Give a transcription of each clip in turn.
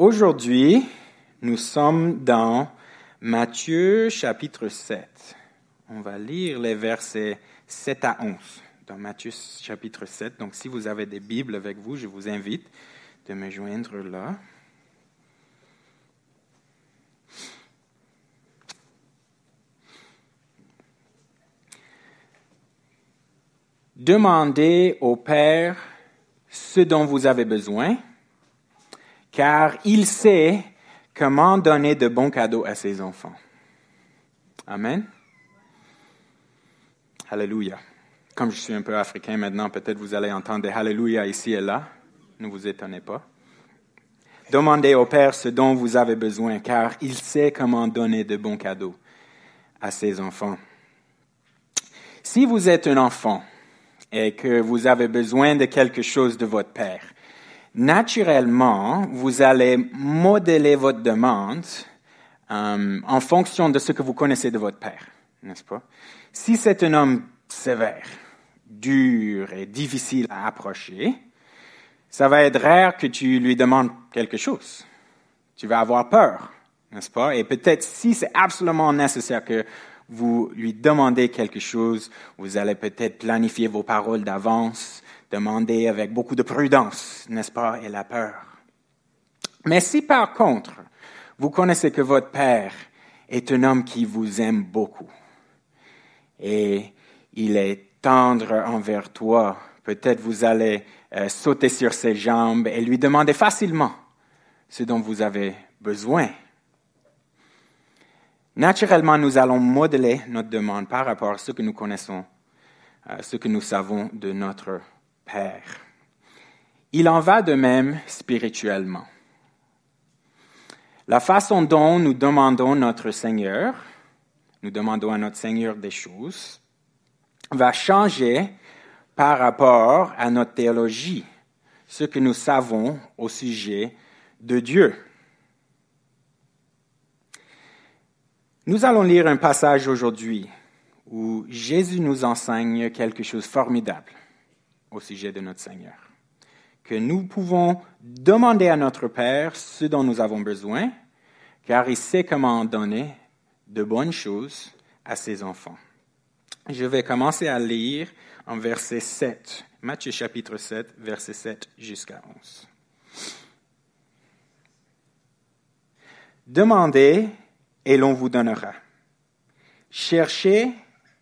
Aujourd'hui, nous sommes dans Matthieu chapitre 7. On va lire les versets 7 à 11 dans Matthieu chapitre 7. Donc si vous avez des Bibles avec vous, je vous invite de me joindre là. Demandez au Père ce dont vous avez besoin, car il sait comment donner de bons cadeaux à ses enfants. Amen. Alléluia. Comme je suis un peu africain maintenant, peut-être vous allez entendre des Alléluia ici et là. Ne vous étonnez pas. Demandez au Père ce dont vous avez besoin, car il sait comment donner de bons cadeaux à ses enfants. Si vous êtes un enfant, et que vous avez besoin de quelque chose de votre Père, naturellement, vous allez modeler votre demande euh, en fonction de ce que vous connaissez de votre Père, n'est-ce pas? Si c'est un homme sévère, dur et difficile à approcher, ça va être rare que tu lui demandes quelque chose. Tu vas avoir peur, n'est-ce pas? Et peut-être si c'est absolument nécessaire que vous lui demandez quelque chose, vous allez peut-être planifier vos paroles d'avance, demander avec beaucoup de prudence, n'est-ce pas, et la peur. Mais si par contre, vous connaissez que votre Père est un homme qui vous aime beaucoup et il est tendre envers toi, peut-être vous allez euh, sauter sur ses jambes et lui demander facilement ce dont vous avez besoin Naturellement, nous allons modeler notre demande par rapport à ce que nous connaissons, à ce que nous savons de notre Il en va de même spirituellement. La façon dont nous demandons notre Seigneur, nous demandons à notre Seigneur des choses, va changer par rapport à notre théologie, ce que nous savons au sujet de Dieu. Nous allons lire un passage aujourd'hui où Jésus nous enseigne quelque chose de formidable au sujet de notre Seigneur. Que nous pouvons demander à notre Père ce dont nous avons besoin, car il sait comment donner de bonnes choses à ses enfants. Je vais commencer à lire en verset 7, Matthieu chapitre 7, verset 7 jusqu'à 11. Demandez et l'on vous donnera. Cherchez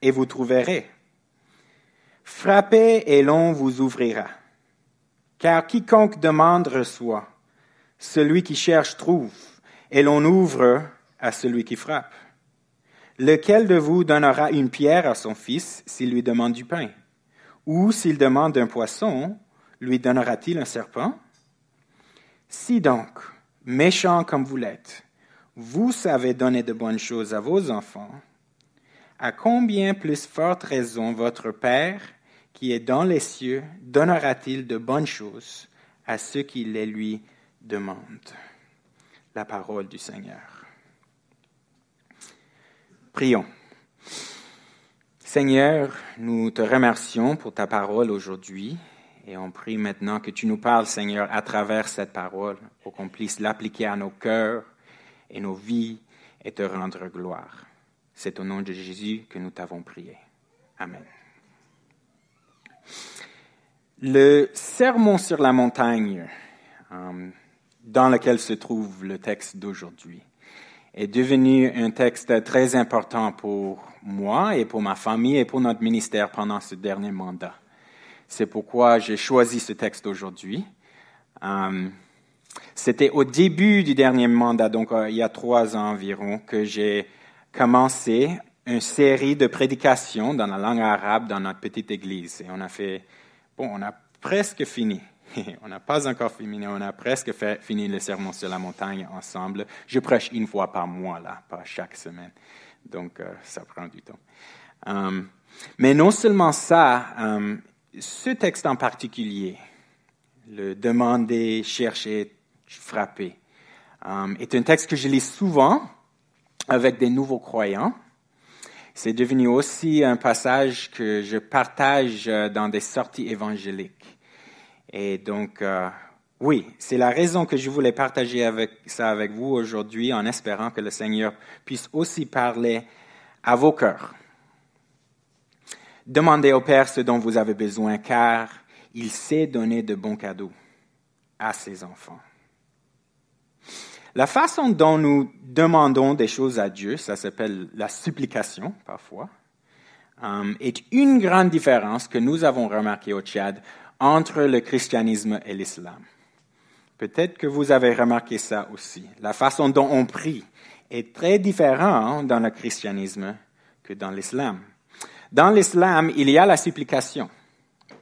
et vous trouverez. Frappez et l'on vous ouvrira. Car quiconque demande reçoit, celui qui cherche trouve, et l'on ouvre à celui qui frappe. Lequel de vous donnera une pierre à son fils s'il lui demande du pain? Ou s'il demande un poisson, lui donnera-t-il un serpent? Si donc, méchant comme vous l'êtes, vous savez donner de bonnes choses à vos enfants, à combien plus forte raison votre Père, qui est dans les cieux, donnera-t-il de bonnes choses à ceux qui les lui demandent? La parole du Seigneur. Prions. Seigneur, nous te remercions pour ta parole aujourd'hui et on prie maintenant que tu nous parles, Seigneur, à travers cette parole, pour qu'on puisse l'appliquer à nos cœurs et nos vies et te rendre gloire. C'est au nom de Jésus que nous t'avons prié. Amen. Le sermon sur la montagne, euh, dans lequel se trouve le texte d'aujourd'hui, est devenu un texte très important pour moi et pour ma famille et pour notre ministère pendant ce dernier mandat. C'est pourquoi j'ai choisi ce texte aujourd'hui. Euh, c'était au début du dernier mandat, donc euh, il y a trois ans environ, que j'ai commencé une série de prédications dans la langue arabe dans notre petite église. Et on a fait, bon, on a presque fini. on n'a pas encore fini, on a presque fini le sermon sur la montagne ensemble. Je prêche une fois par mois, là, pas chaque semaine. Donc, euh, ça prend du temps. Euh, mais non seulement ça, ce texte en particulier, le demander, chercher, frappé. Um, est un texte que je lis souvent avec des nouveaux croyants. C'est devenu aussi un passage que je partage euh, dans des sorties évangéliques. Et donc, euh, Oui, c'est la raison que je voulais partager avec, ça avec vous aujourd'hui en espérant que le Seigneur puisse aussi parler à vos cœurs. Demandez au Père ce dont vous avez besoin car il sait donner de bons cadeaux à ses enfants. La façon dont nous demandons des choses à Dieu, ça s'appelle la supplication parfois, euh, est une grande différence que nous avons remarquée au Tchad entre le christianisme et l'islam. Peut-être que vous avez remarqué ça aussi. La façon dont on prie est très différente dans le christianisme que dans l'islam. Dans l'islam, il y a la supplication,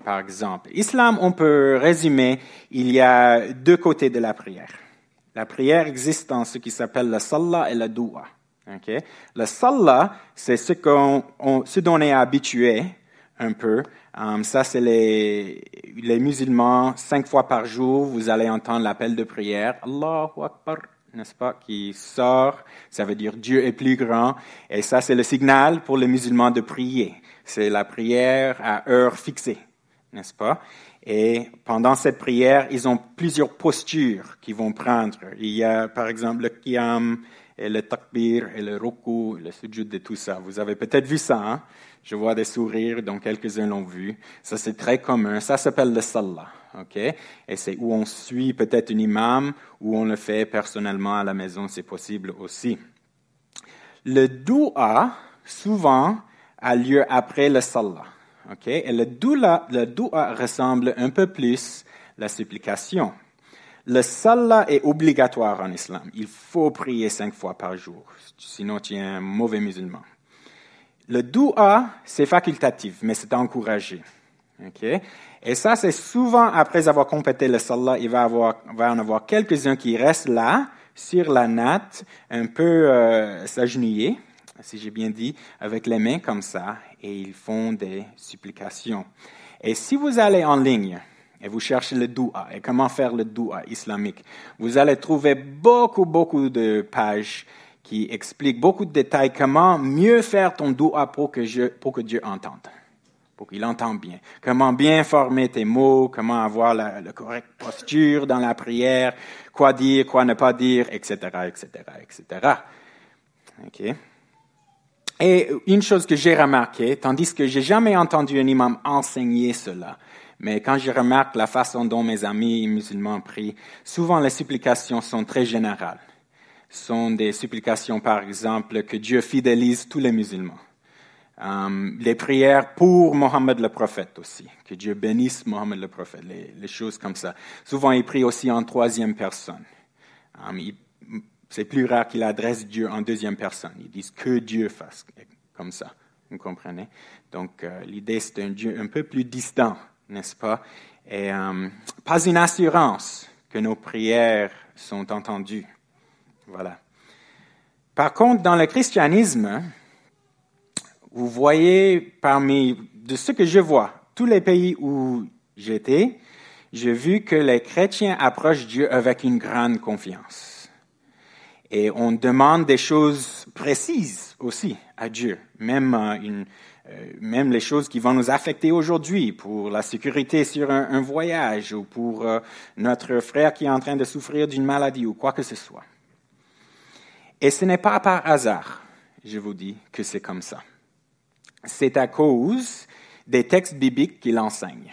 par exemple. Islam, on peut résumer, il y a deux côtés de la prière. La prière existe dans ce qui s'appelle la salah et la dua. Okay? Le salah, c'est ce, qu'on, ce dont on est habitué un peu. Um, ça, c'est les, les musulmans, cinq fois par jour, vous allez entendre l'appel de prière, Allahu Akbar, n'est-ce pas, qui sort. Ça veut dire Dieu est plus grand. Et ça, c'est le signal pour les musulmans de prier. C'est la prière à heure fixée, n'est-ce pas? Et pendant cette prière, ils ont plusieurs postures qu'ils vont prendre. Il y a, par exemple, le qiyam, et le takbir, et le ruku, le sujud de tout ça. Vous avez peut-être vu ça, hein? Je vois des sourires, dont quelques-uns l'ont vu. Ça, c'est très commun. Ça s'appelle le salah, ok? Et c'est où on suit peut-être un imam, ou on le fait personnellement à la maison, c'est possible aussi. Le dua, souvent, a lieu après le salah. Et le dua, le dua ressemble un peu plus à la supplication. Le salah est obligatoire en islam. Il faut prier cinq fois par jour, sinon tu es un mauvais musulman. Le dua, c'est facultatif, mais c'est encouragé. Et ça, c'est souvent après avoir complété le salah, il va, avoir, va en avoir quelques-uns qui restent là, sur la natte, un peu euh, s'agenouiller, si j'ai bien dit, avec les mains comme ça, et ils font des supplications. Et si vous allez en ligne et vous cherchez le dua et comment faire le dua islamique, vous allez trouver beaucoup, beaucoup de pages qui expliquent beaucoup de détails comment mieux faire ton dua pour que, pour que Dieu entende, pour qu'il entende bien. Comment bien former tes mots, comment avoir la, correcte posture dans la prière, quoi dire, quoi ne pas dire, etc., etc., etc. Okay. Et une chose que j'ai remarqué, tandis que j'ai jamais entendu un imam enseigner cela, mais quand je remarque la façon dont mes amis musulmans prient, souvent les supplications sont très générales. sont des supplications, par exemple, que Dieu fidélise tous les musulmans. Um, les prières pour Mohammed le prophète aussi, que Dieu bénisse Mohammed le prophète, les, choses comme ça. Souvent, ils prient aussi en troisième personne. Um, c'est plus rare qu'il adresse Dieu en deuxième personne. Ils disent que Dieu fasse comme ça. Vous comprenez? Donc, euh, l'idée, c'est un Dieu un peu plus distant, n'est-ce pas? Et euh, pas une assurance que nos prières sont entendues. Voilà. Par contre, dans le christianisme, vous voyez parmi, de ce que je vois, tous les pays où j'étais, j'ai vu que les chrétiens approchent Dieu avec une grande confiance. Et on demande des choses précises aussi à Dieu, même, euh, euh, même les choses qui vont nous affecter aujourd'hui pour la sécurité sur un, voyage ou pour euh, notre frère qui est en train de souffrir d'une maladie ou quoi que ce soit. Et ce n'est pas par hasard, je vous dis, que c'est comme ça. C'est à cause des textes bibliques qu'il enseigne,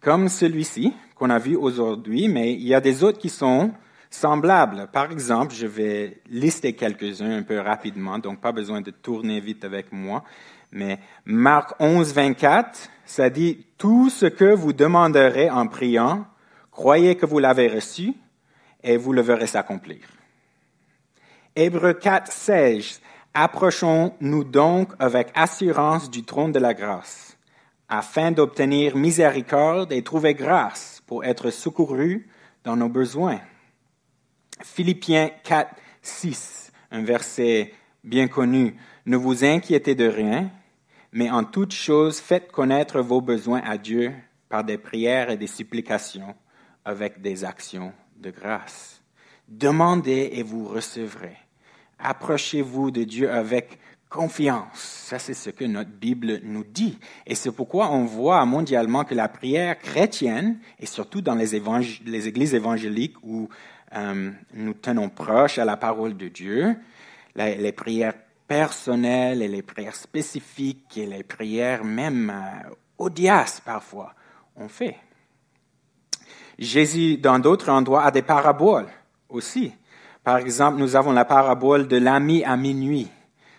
comme celui-ci qu'on a vu aujourd'hui, mais il y a des autres qui sont semblables. Par exemple, je vais lister quelques-uns un peu rapidement, donc pas besoin de tourner vite avec moi. Mais Marc 11, 24, ça dit, tout ce que vous demanderez en priant, croyez que vous l'avez reçu et vous le verrez s'accomplir. Hébreu 4, 16, approchons-nous donc avec assurance du trône de la grâce, afin d'obtenir miséricorde et trouver grâce pour être secourus dans nos besoins. Philippiens 4, 6, un verset bien connu. Ne vous inquiétez de rien, mais en toute chose, faites connaître vos besoins à Dieu par des prières et des supplications avec des actions de grâce. Demandez et vous recevrez. Approchez-vous de Dieu avec confiance. Ça, c'est ce que notre Bible nous dit. Et c'est pourquoi on voit mondialement que la prière chrétienne, et surtout dans les, églises évangéliques où euh, nous tenons proche à la parole de Dieu, les prières personnelles et les prières spécifiques et les prières même euh, odieuses parfois, on fait. Jésus, dans d'autres endroits, a des paraboles aussi. Par exemple, nous avons la parabole de l'ami à minuit.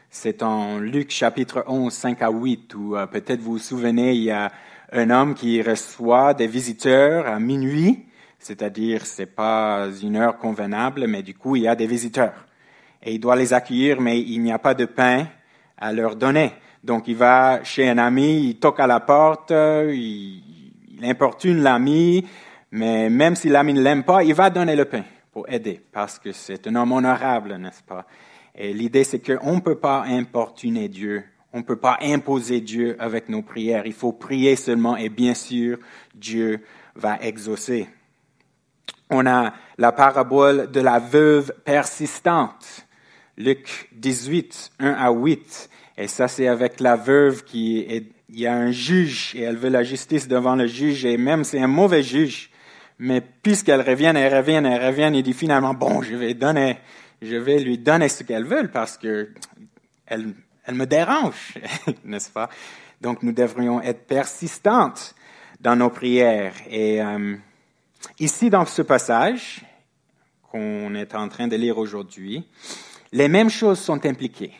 C'est en Luc chapitre 11, 5 à 8, où euh, peut-être vous vous souvenez, il y a un homme qui reçoit des visiteurs à minuit, c'est-à-dire c'est pas une heure convenable, mais du coup il y a des visiteurs. Et il doit les accueillir, mais il n'y a pas de pain à leur donner. Donc il va chez un ami, il toque à la porte, il, il importune l'ami, mais même si l'ami ne l'aime pas, il va donner le pain pour aider, parce que c'est un homme honorable, n'est-ce pas? Et l'idée, c'est qu'on ne peut pas importuner Dieu. On ne peut pas imposer Dieu avec nos prières. Il faut prier seulement et bien sûr, Dieu va exaucer. On a la parabole de la veuve persistante. Luc 18, 1 à 8. Et ça, c'est avec la veuve qui est, il y a un juge et elle veut la justice devant le juge et même c'est un mauvais juge. Mais puisqu'elle revient, elle revient, elle revient, il dit finalement, bon, je vais donner, je vais lui donner ce qu'elle veut parce que elle, elle me dérange, n'est-ce pas? Donc nous devrions être persistantes dans nos prières. Et euh, ici, dans ce passage qu'on est en train de lire aujourd'hui, les mêmes choses sont impliquées.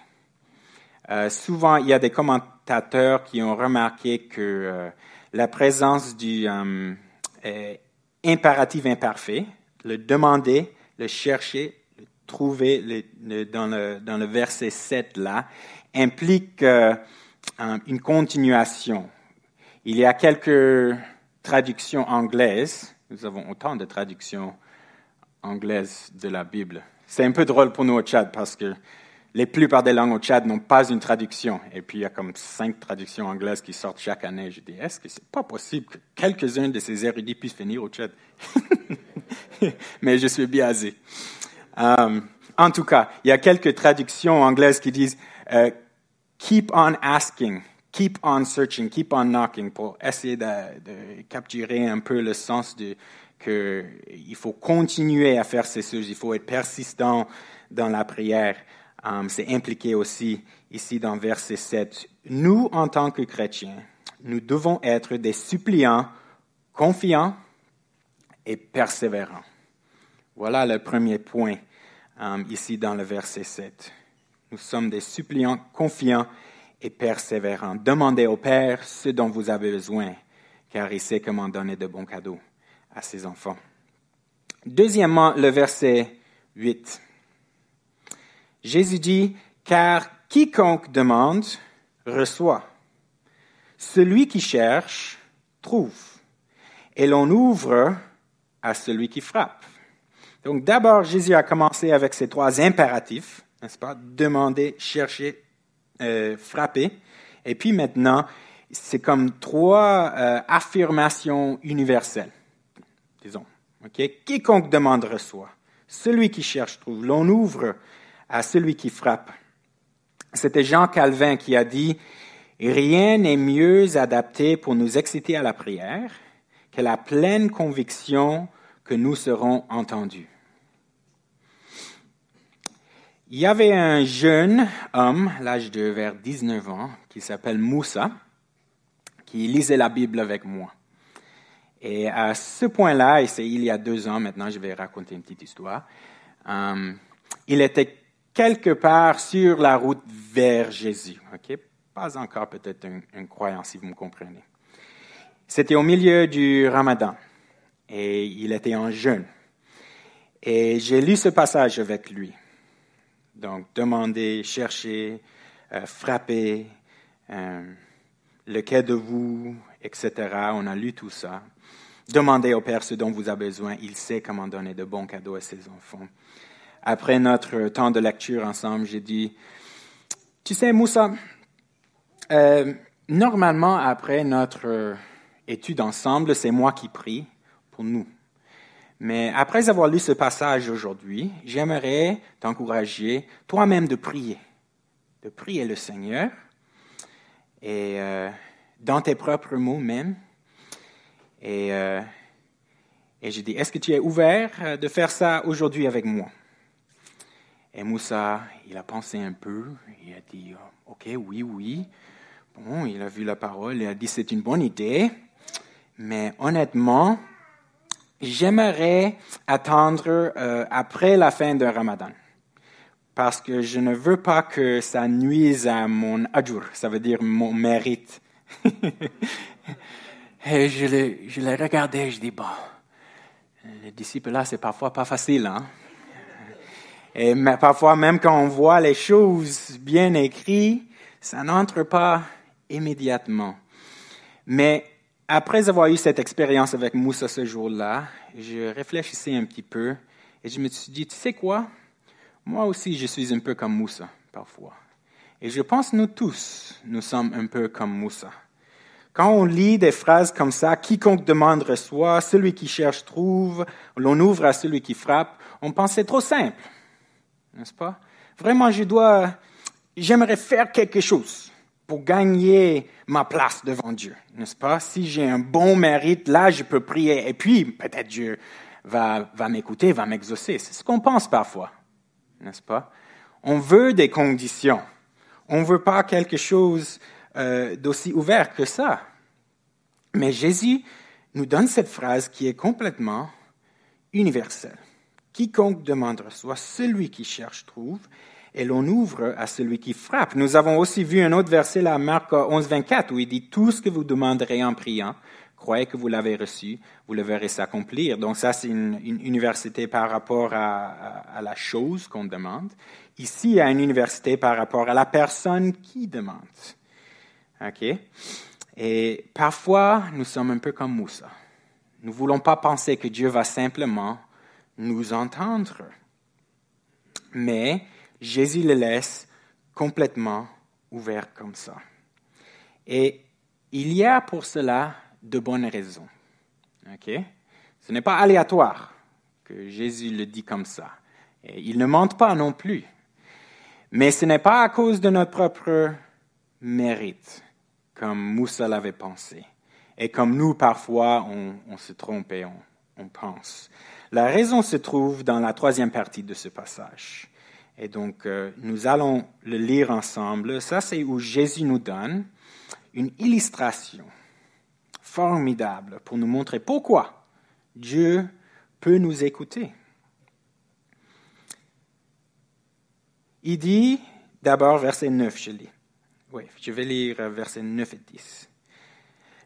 Euh, souvent, il y a des commentateurs qui ont remarqué que euh, la présence du euh, impératif imparfait, le demander, le chercher, trouver dans, le, dans le verset 7 là, implique une continuation. Il y a quelques traductions anglaises, nous avons autant de traductions anglaises de la Bible. C'est un peu drôle pour nous au Tchad parce que les plupart des langues au Tchad n'ont pas une traduction. Et puis il y a comme cinq traductions anglaises qui sortent chaque année. Je dis, est-ce que c'est pas possible que quelques-uns de ces érudits puissent venir au Tchad? Mais je suis biaisé. Um, en tout cas, il y a quelques traductions anglaises qui disent euh, keep on asking, keep on searching, keep on knocking pour essayer de, capturer un peu le sens de qu'il faut continuer à faire ces choses, il faut être persistant dans la prière. Um, c'est impliqué aussi ici dans verset 7. Nous, en tant que chrétiens, nous devons être des suppliants confiants et persévérants. Voilà le premier point um, ici dans le verset 7. Nous sommes des suppliants confiants et persévérants. Demandez au Père ce dont vous avez besoin, car il sait comment donner de bons cadeaux à ses enfants. Deuxièmement, le verset 8. Jésus dit, car quiconque demande, reçoit. Celui qui cherche, trouve. Et l'on ouvre à celui qui frappe. Donc d'abord, Jésus a commencé avec ces trois impératifs, n'est-ce pas? Demander, chercher, euh, frapper. Et puis maintenant, c'est comme trois euh, affirmations universelles, disons. Okay? Quiconque demande reçoit. Celui qui cherche trouve. L'on ouvre à celui qui frappe. C'était Jean Calvin qui a dit, Rien n'est mieux adapté pour nous exciter à la prière que la pleine conviction que nous serons entendus. Il y avait un jeune homme, l'âge de vers 19 ans, qui s'appelle Moussa, qui lisait la Bible avec moi. Et à ce point-là, et c'est il y a deux ans maintenant, je vais raconter une petite histoire, euh, il était quelque part sur la route vers Jésus. ok? Pas encore peut-être un, un croyant, si vous me comprenez. C'était au milieu du ramadan et il était en jeûne. Et j'ai lu ce passage avec lui. Donc, demander, chercher, euh, frapper, euh, le quai de vous, etc. On a lu tout ça. Demandez au Père ce dont vous avez besoin. Il sait comment donner de bons cadeaux à ses enfants. Après notre temps de lecture ensemble, j'ai dit, tu sais, Moussa, euh, normalement, après notre étude ensemble, c'est moi qui prie pour nous. Mais après avoir lu ce passage aujourd'hui, j'aimerais t'encourager toi-même de prier. de prier le Seigneur, et euh, dans tes propres mots même. Et, euh, et je dis, est-ce que tu es ouvert euh, de faire ça aujourd'hui avec moi? Et Moussa, il a pensé un peu, il a dit, OK, oui, oui. Bon, il a vu la parole, il a dit, c'est une bonne idée, mais honnêtement, j'aimerais attendre euh, après la fin de Ramadan. Parce que je ne veux pas que ça nuise à mon ajur, ça veut dire mon mérite. Et je l'ai, je l'ai regardé, je dis, bon, les disciples là, c'est parfois pas facile, hein? Et parfois, même quand on voit les choses bien écrites, ça n'entre pas immédiatement. Mais après avoir eu cette expérience avec Moussa ce jour-là, je réfléchissais un petit peu et je me suis dit, tu sais quoi? Moi aussi, je suis un peu comme Moussa, parfois. Et je pense nous tous, nous sommes un peu comme Moussa. Quand on lit des phrases comme ça, quiconque demande reçoit, celui qui cherche trouve, l'on ouvre à celui qui frappe, on pense c'est trop simple n'est-ce pas? Vraiment, je dois, j'aimerais faire quelque chose pour gagner ma place devant Dieu, n'est-ce pas? Si j'ai un bon mérite, là, je peux prier. Et puis, peut-être Dieu va, va m'écouter, va m'exaucer. C'est ce qu'on pense parfois, n'est-ce pas? On veut des conditions. On ne veut pas quelque chose euh, d'aussi ouvert que ça. Mais Jésus nous donne cette phrase qui est complètement universelle. Quiconque demande reçoit, celui qui cherche trouve, et l'on ouvre à celui qui frappe. Nous avons aussi vu un autre verset, là, Marc 11, 24, où il dit, tout ce que vous demanderez en priant, croyez que vous l'avez reçu, vous le verrez s'accomplir. Donc ça, c'est une, université par rapport à, la chose qu'on demande. Ici, il y a une université par rapport à la personne qui demande. OK? Et parfois, nous sommes un peu comme Moussa. Nous ne voulons pas penser que Dieu va simplement nous entendre. Mais Jésus le laisse complètement ouvert comme ça. Et il y a pour cela de bonnes raisons. Ce n'est pas aléatoire que Jésus le dit comme ça. Et il ne ment pas non plus. Mais ce n'est pas à cause de notre propre mérite, comme Moussa l'avait pensé. Et comme nous, parfois, on, se trompe et on pense. La raison se trouve dans la troisième partie de ce passage. Et donc, euh, nous allons le lire ensemble. Ça, c'est où Jésus nous donne une illustration formidable pour nous montrer pourquoi Dieu peut nous écouter. Il dit d'abord verset 9, je lis. Oui, je vais lire versets 9 et 10.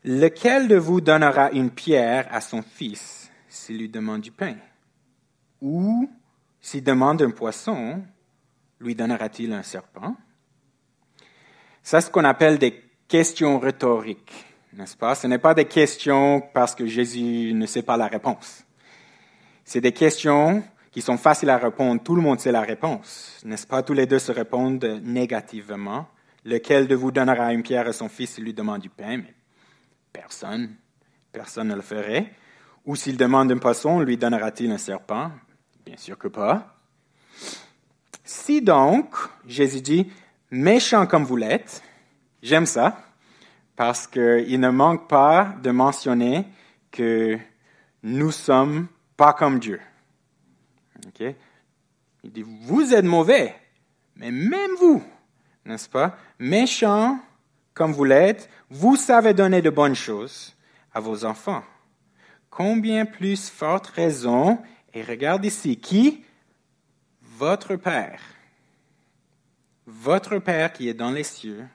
Lequel de vous donnera une pierre à son fils s'il lui demande du pain? Ou s'il demande un poisson, lui donnera-t-il un serpent? C'est ce qu'on appelle des questions rhétoriques, n'est-ce pas? Ce n'est pas des questions parce que Jésus ne sait pas la réponse. C'est des questions qui sont faciles à répondre. Tout le monde sait la réponse, n'est-ce pas? Tous les deux se répondent négativement. Lequel de vous donnera une pierre à son fils s'il lui demande du pain? Personne. Personne ne le ferait. Ou s'il demande un poisson, lui donnera-t-il un serpent? Bien sûr que pas. Si donc, Jésus dit, méchant comme vous l'êtes, j'aime ça, parce qu'il ne manque pas de mentionner que nous sommes pas comme Dieu. Il dit, vous êtes mauvais, mais même vous, n'est-ce pas, méchant comme vous l'êtes, vous savez donner de bonnes choses à vos enfants. Combien plus forte raison, et regarde ici, qui Votre Père. Votre Père qui est dans les cieux,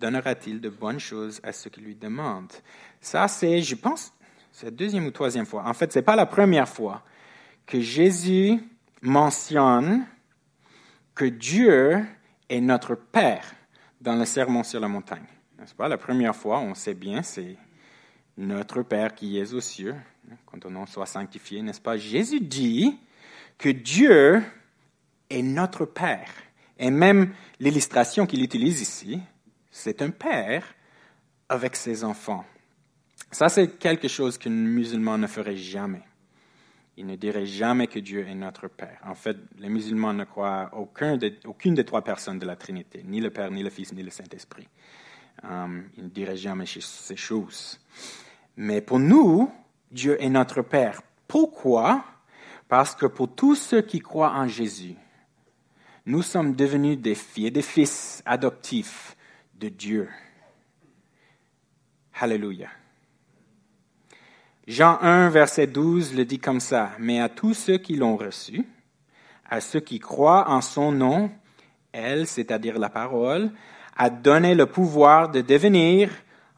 donnera-t-il de bonnes choses à ceux qui lui demandent? Ça, c'est, je pense, c'est la deuxième ou troisième fois. En fait, ce n'est pas la première fois que Jésus mentionne que Dieu est notre Père dans le sermon sur la montagne. N'est-ce pas? La première fois, on sait bien, c'est notre Père qui est aux cieux, quand on en soit sanctifié, n'est-ce pas? Jésus dit que Dieu est notre Père. Et même l'illustration qu'il utilise ici, c'est un Père avec ses enfants. Ça, c'est quelque chose qu'un musulman ne ferait jamais. il ne dirait jamais que Dieu est notre Père. En fait, les musulmans ne croient aucun aucune des trois personnes de la Trinité, ni le Père, ni le Fils, ni le Saint-Esprit. Um, il ne dirait jamais ces choses. Mais pour nous, Dieu est notre Père. Pourquoi? Parce que pour tous ceux qui croient en Jésus, nous sommes devenus des filles, des fils adoptifs de Dieu. Alléluia. Jean 1, verset 12 le dit comme ça, mais à tous ceux qui l'ont reçu, à ceux qui croient en son nom, elle, c'est-à-dire la parole, a donné le pouvoir de devenir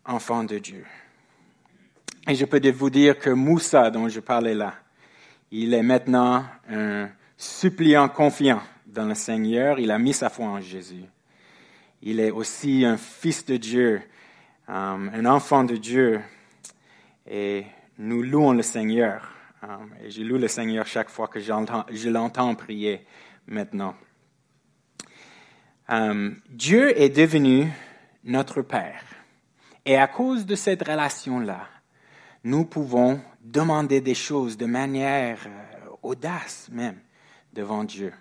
enfants de Dieu. Et je peux vous dire que Moussa, dont je parlais là, il est maintenant un suppliant confiant dans le Seigneur. Il a mis sa foi en Jésus. Il est aussi un fils de Dieu, euh, un enfant de Dieu. Et nous louons le Seigneur. Um, et je loue le Seigneur chaque fois que je l'entends prier maintenant. Um, Dieu est devenu notre Père. Et à cause de cette relation-là, nous pouvons demander des choses de manière euh, audace même devant Dieu.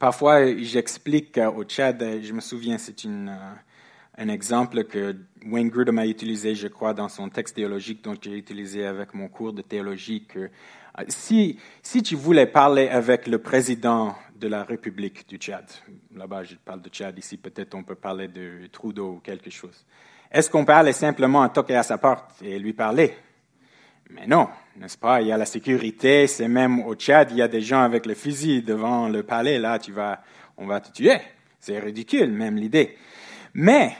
Parfois, j'explique euh, au Tchad, je me souviens, c'est une, euh, un exemple que Wayne Grudem a utilisé, je crois, dans son texte théologique dont j'ai utilisé avec mon cours de théologie, que euh, si, si tu voulais parler avec le président de la République du Tchad, là-bas je parle de Tchad, ici peut-être on peut parler de Trudeau ou quelque chose, est-ce qu'on aller simplement toquer à sa porte et lui parler? Mais non, n'est-ce pas? Il y a la sécurité, c'est même au Tchad, il y a des gens avec le fusil devant le palais, là tu vas, on va te tuer. C'est ridicule même l'idée. Mais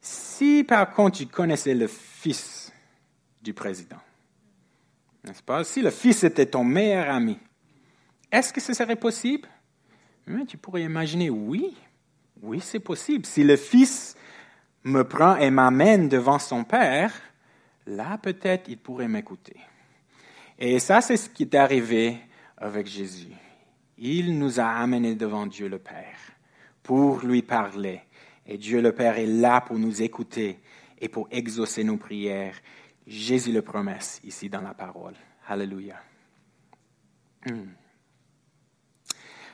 si par contre tu connaissais le fils du président, n'est-ce pas? Si le fils était ton meilleur ami, est-ce que ce serait possible? tu pourrais imaginer, oui, oui, c'est possible. Si le fils me prend et m'amène devant son père, là peut-être il pourrait m'écouter. Et ça, c'est ce qui est arrivé avec Jésus. Il nous a amenés devant Dieu le Père pour lui parler et Dieu le Père est là pour nous écouter et pour exaucer nos prières. Jésus le promet ici dans la parole. Alléluia. Hmm.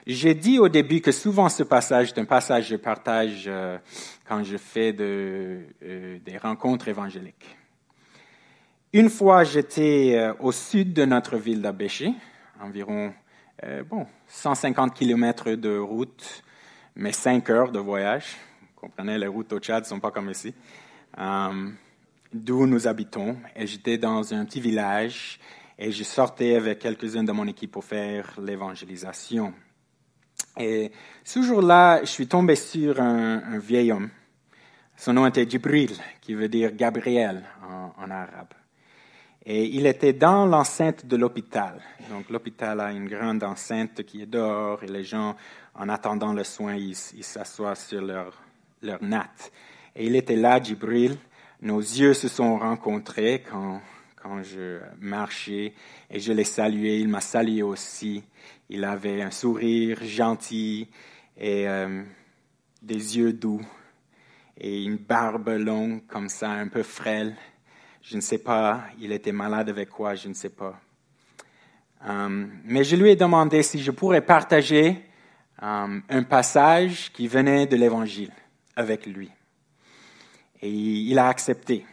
J'ai dit au début que souvent ce passage est un passage que je partage euh, quand je fais euh, des rencontres évangéliques. Une fois, j'étais euh, au sud de notre ville d'Abéché, environ bon, 150 kilomètres de route, mais 5 heures de voyage comprenez, les routes au Tchad ne sont pas comme ici. Um, d'où nous habitons. Et j'étais dans un petit village et je sortais avec quelques-uns de mon équipe pour faire l'évangélisation. Et ce jour-là, je suis tombé sur un, vieil homme. Son nom était Jibril, qui veut dire Gabriel en, en arabe. Et il était dans l'enceinte de l'hôpital. Donc l'hôpital a une grande enceinte qui est dehors et les gens, en attendant le soin, ils s'assoient sur leur leur natte. Et il était là, Jibril. Nos yeux se sont rencontrés quand, quand je marchais et je l'ai salué. Il m'a salué aussi. Il avait un sourire gentil et euh, des yeux doux et une barbe longue comme ça, un peu frêle. Je ne sais pas, il était malade avec quoi, je ne sais pas. Euh, mais je lui ai demandé si je pourrais partager euh, un passage qui venait de l'Évangile avec lui. Et il a accepté.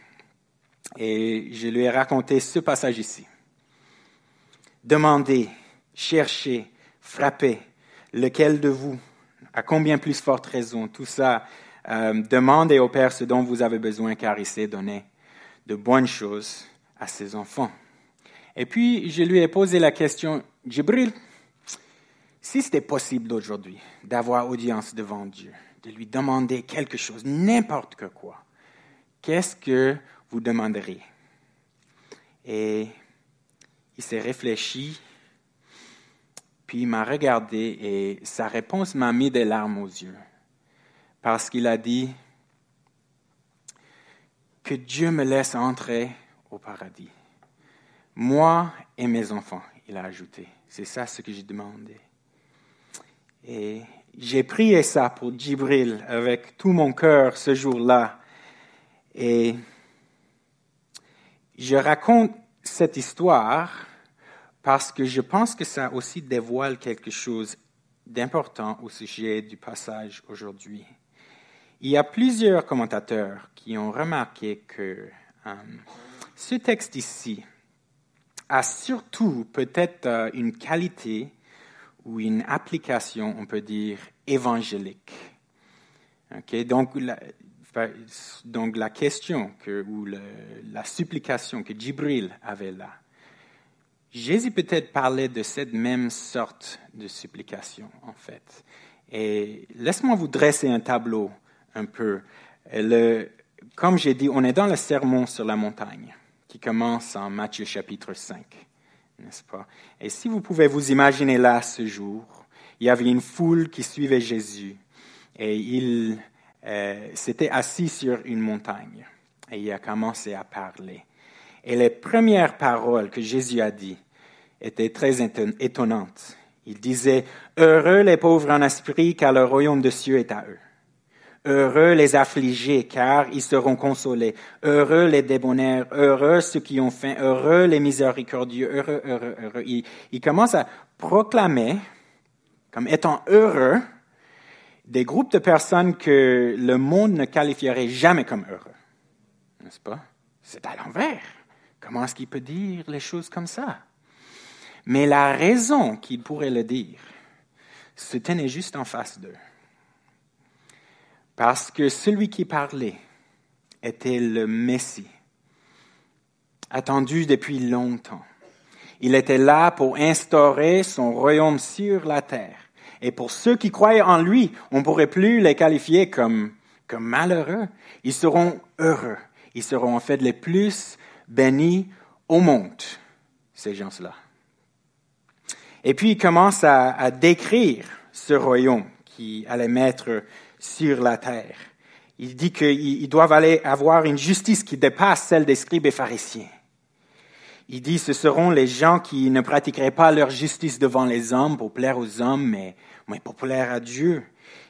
Et je lui ai raconté ce passage ici. Demandez, cherchez, frappez, lequel de vous, à combien plus forte raison, tout ça, euh, demandez au Père ce dont vous avez besoin, car il sait donner de bonnes choses à ses enfants. Et puis, je lui ai posé la question, Jibril, si c'était possible aujourd'hui d'avoir audience devant Dieu, de lui demander quelque chose, n'importe que quoi, qu'est-ce que vous demanderiez? Et il s'est réfléchi, puis il m'a regardé et sa réponse m'a mis des larmes aux yeux, parce qu'il a dit, que Dieu me laisse entrer au paradis. Moi et mes enfants, il a ajouté. C'est ça ce que j'ai demandé. Et j'ai prié ça pour Djibril avec tout mon cœur ce jour-là. Et je raconte cette histoire parce que je pense que ça aussi dévoile quelque chose d'important au sujet du passage aujourd'hui. Il y a plusieurs commentateurs qui ont remarqué que euh, ce texte ici a surtout peut-être euh, une qualité ou une application, on peut dire, évangélique. donc, la, donc, la question que, ou la supplication que Jibril avait là, Jésus peut-être parlait de cette même sorte de supplication, en fait. Et laisse-moi vous dresser un tableau un peu. Comme j'ai dit, on est dans le sermon sur la montagne qui commence en Matthieu chapitre 5, n'est-ce pas? Et si vous pouvez vous imaginer là ce jour, il y avait une foule qui suivait Jésus et il euh, s'était assis sur une montagne et il a commencé à parler. Et les premières paroles que Jésus a dites étaient très étonnantes. Il disait, Heureux les pauvres en esprit, car le royaume de cieux est à eux. Heureux les affligés, car ils seront consolés. Heureux les débonnaires, heureux ceux qui ont faim, heureux les miséricordieux, heureux, heureux, heureux. Il, commence à proclamer, comme étant heureux, des groupes de personnes que le monde ne qualifierait jamais comme heureux. N'est-ce pas? C'est à l'envers. Comment est-ce qu'il peut dire les choses comme ça? Mais la raison qu'il pourrait le dire se tenait juste en face d'eux. Parce que celui qui parlait était le Messie, attendu depuis longtemps. Il était là pour instaurer son royaume sur la terre. Et pour ceux qui croyaient en lui, on ne pourrait plus les qualifier comme, malheureux. Ils seront heureux. Ils seront en fait les plus bénis au monde, ces gens-là. Et puis il commence à décrire ce royaume qui allait mettre sur la terre. Il dit qu'ils doivent aller avoir une justice qui dépasse celle des scribes et pharisiens. Il dit ce seront les gens qui ne pratiqueraient pas leur justice devant les hommes pour plaire aux hommes, mais, mais pour plaire à Dieu.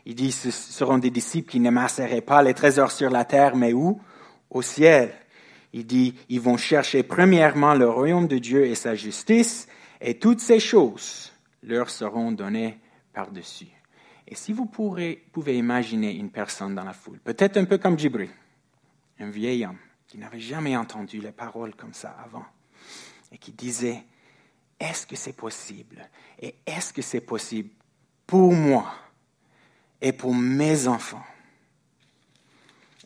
Il dit ce seront des disciples qui n'amasseraient pas les trésors sur la terre, mais où? Au ciel. Il dit ils vont chercher premièrement le royaume de Dieu et sa justice, et toutes ces choses leur seront données par-dessus. Et si vous pouvez imaginer une personne dans la foule, peut-être un peu comme Jibril, un vieil homme qui n'avait jamais entendu les paroles comme ça avant, et qui disait, est-ce que c'est possible? Et est-ce que c'est possible pour moi et pour mes enfants?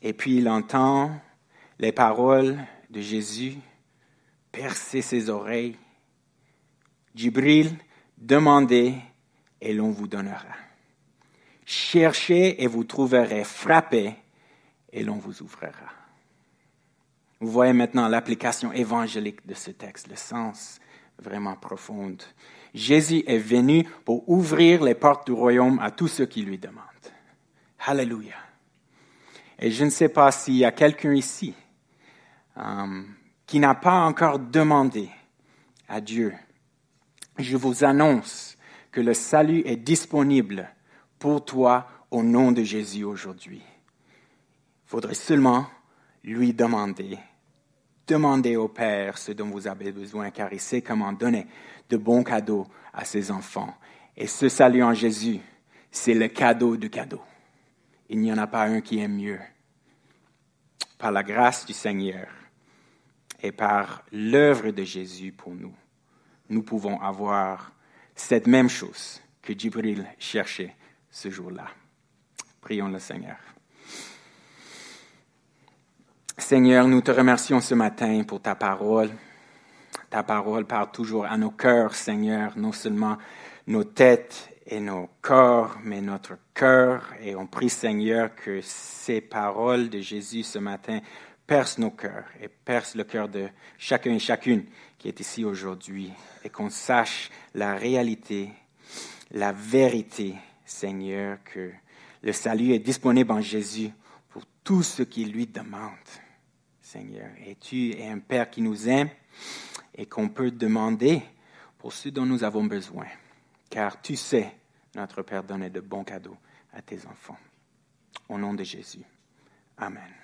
Et puis il entend les paroles de Jésus percer ses oreilles. Jibril, demandez et l'on vous donnera. Cherchez et vous trouverez, frappez et l'on vous ouvrira. Vous voyez maintenant l'application évangélique de ce texte, le sens vraiment profond. Jésus est venu pour ouvrir les portes du royaume à tous ceux qui lui demandent. Alléluia. Et je ne sais pas s'il y a quelqu'un ici euh, qui n'a pas encore demandé à Dieu. Je vous annonce que le salut est disponible pour toi au nom de Jésus aujourd'hui. Il faudrait seulement lui demander, demander au Père ce dont vous avez besoin, car il sait comment donner de bons cadeaux à ses enfants. Et ce salut en Jésus, c'est le cadeau du cadeau. Il n'y en a pas un qui est mieux. Par la grâce du Seigneur et par l'œuvre de Jésus pour nous, nous pouvons avoir cette même chose que Jibril cherchait ce jour-là. Prions le Seigneur. Seigneur, nous te remercions ce matin pour ta parole. Ta parole parle toujours à nos cœurs, Seigneur, non seulement nos têtes et nos corps, mais notre cœur. Et on prie, Seigneur, que ces paroles de Jésus ce matin percent nos cœurs et percent le cœur de chacun et chacune qui est ici aujourd'hui et qu'on sache la réalité, la vérité Seigneur, que le salut est disponible en Jésus pour tous ceux qui lui demandent. Seigneur, et tu es un Père qui nous aime et qu'on peut demander pour ceux dont nous avons besoin, car tu sais, notre Père, donner de bons cadeaux à tes enfants. Au nom de Jésus. Amen.